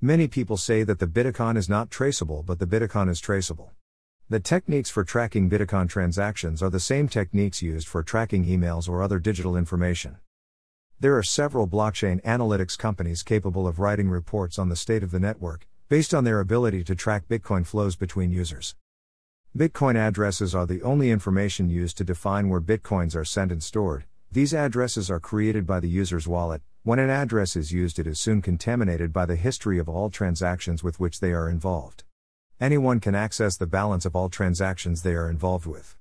Many people say that the Bitcoin is not traceable, but the Bitcoin is traceable. The techniques for tracking Bitcoin transactions are the same techniques used for tracking emails or other digital information. There are several blockchain analytics companies capable of writing reports on the state of the network, based on their ability to track Bitcoin flows between users. Bitcoin addresses are the only information used to define where Bitcoins are sent and stored. These addresses are created by the user's wallet. When an address is used, it is soon contaminated by the history of all transactions with which they are involved. Anyone can access the balance of all transactions they are involved with.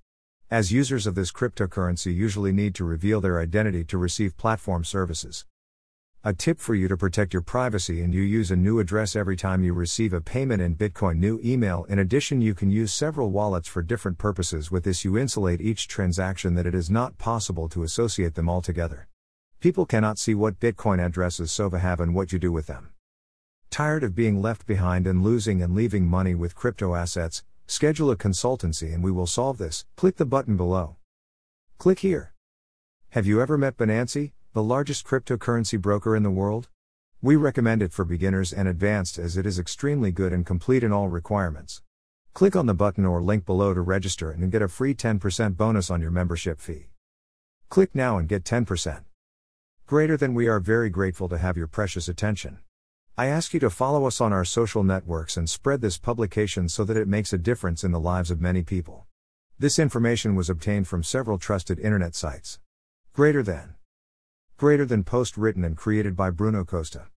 As users of this cryptocurrency usually need to reveal their identity to receive platform services. A tip for you to protect your privacy and you use a new address every time you receive a payment in Bitcoin new email. In addition, you can use several wallets for different purposes. With this, you insulate each transaction that it is not possible to associate them all together. People cannot see what Bitcoin addresses Sova have and what you do with them. Tired of being left behind and losing and leaving money with crypto assets? Schedule a consultancy and we will solve this. Click the button below. Click here. Have you ever met Binance? The largest cryptocurrency broker in the world? We recommend it for beginners and advanced as it is extremely good and complete in all requirements. Click on the button or link below to register and get a free 10% bonus on your membership fee. Click now and get 10%. Greater than we are very grateful to have your precious attention. I ask you to follow us on our social networks and spread this publication so that it makes a difference in the lives of many people. This information was obtained from several trusted internet sites. Greater than Greater than post written and created by Bruno Costa.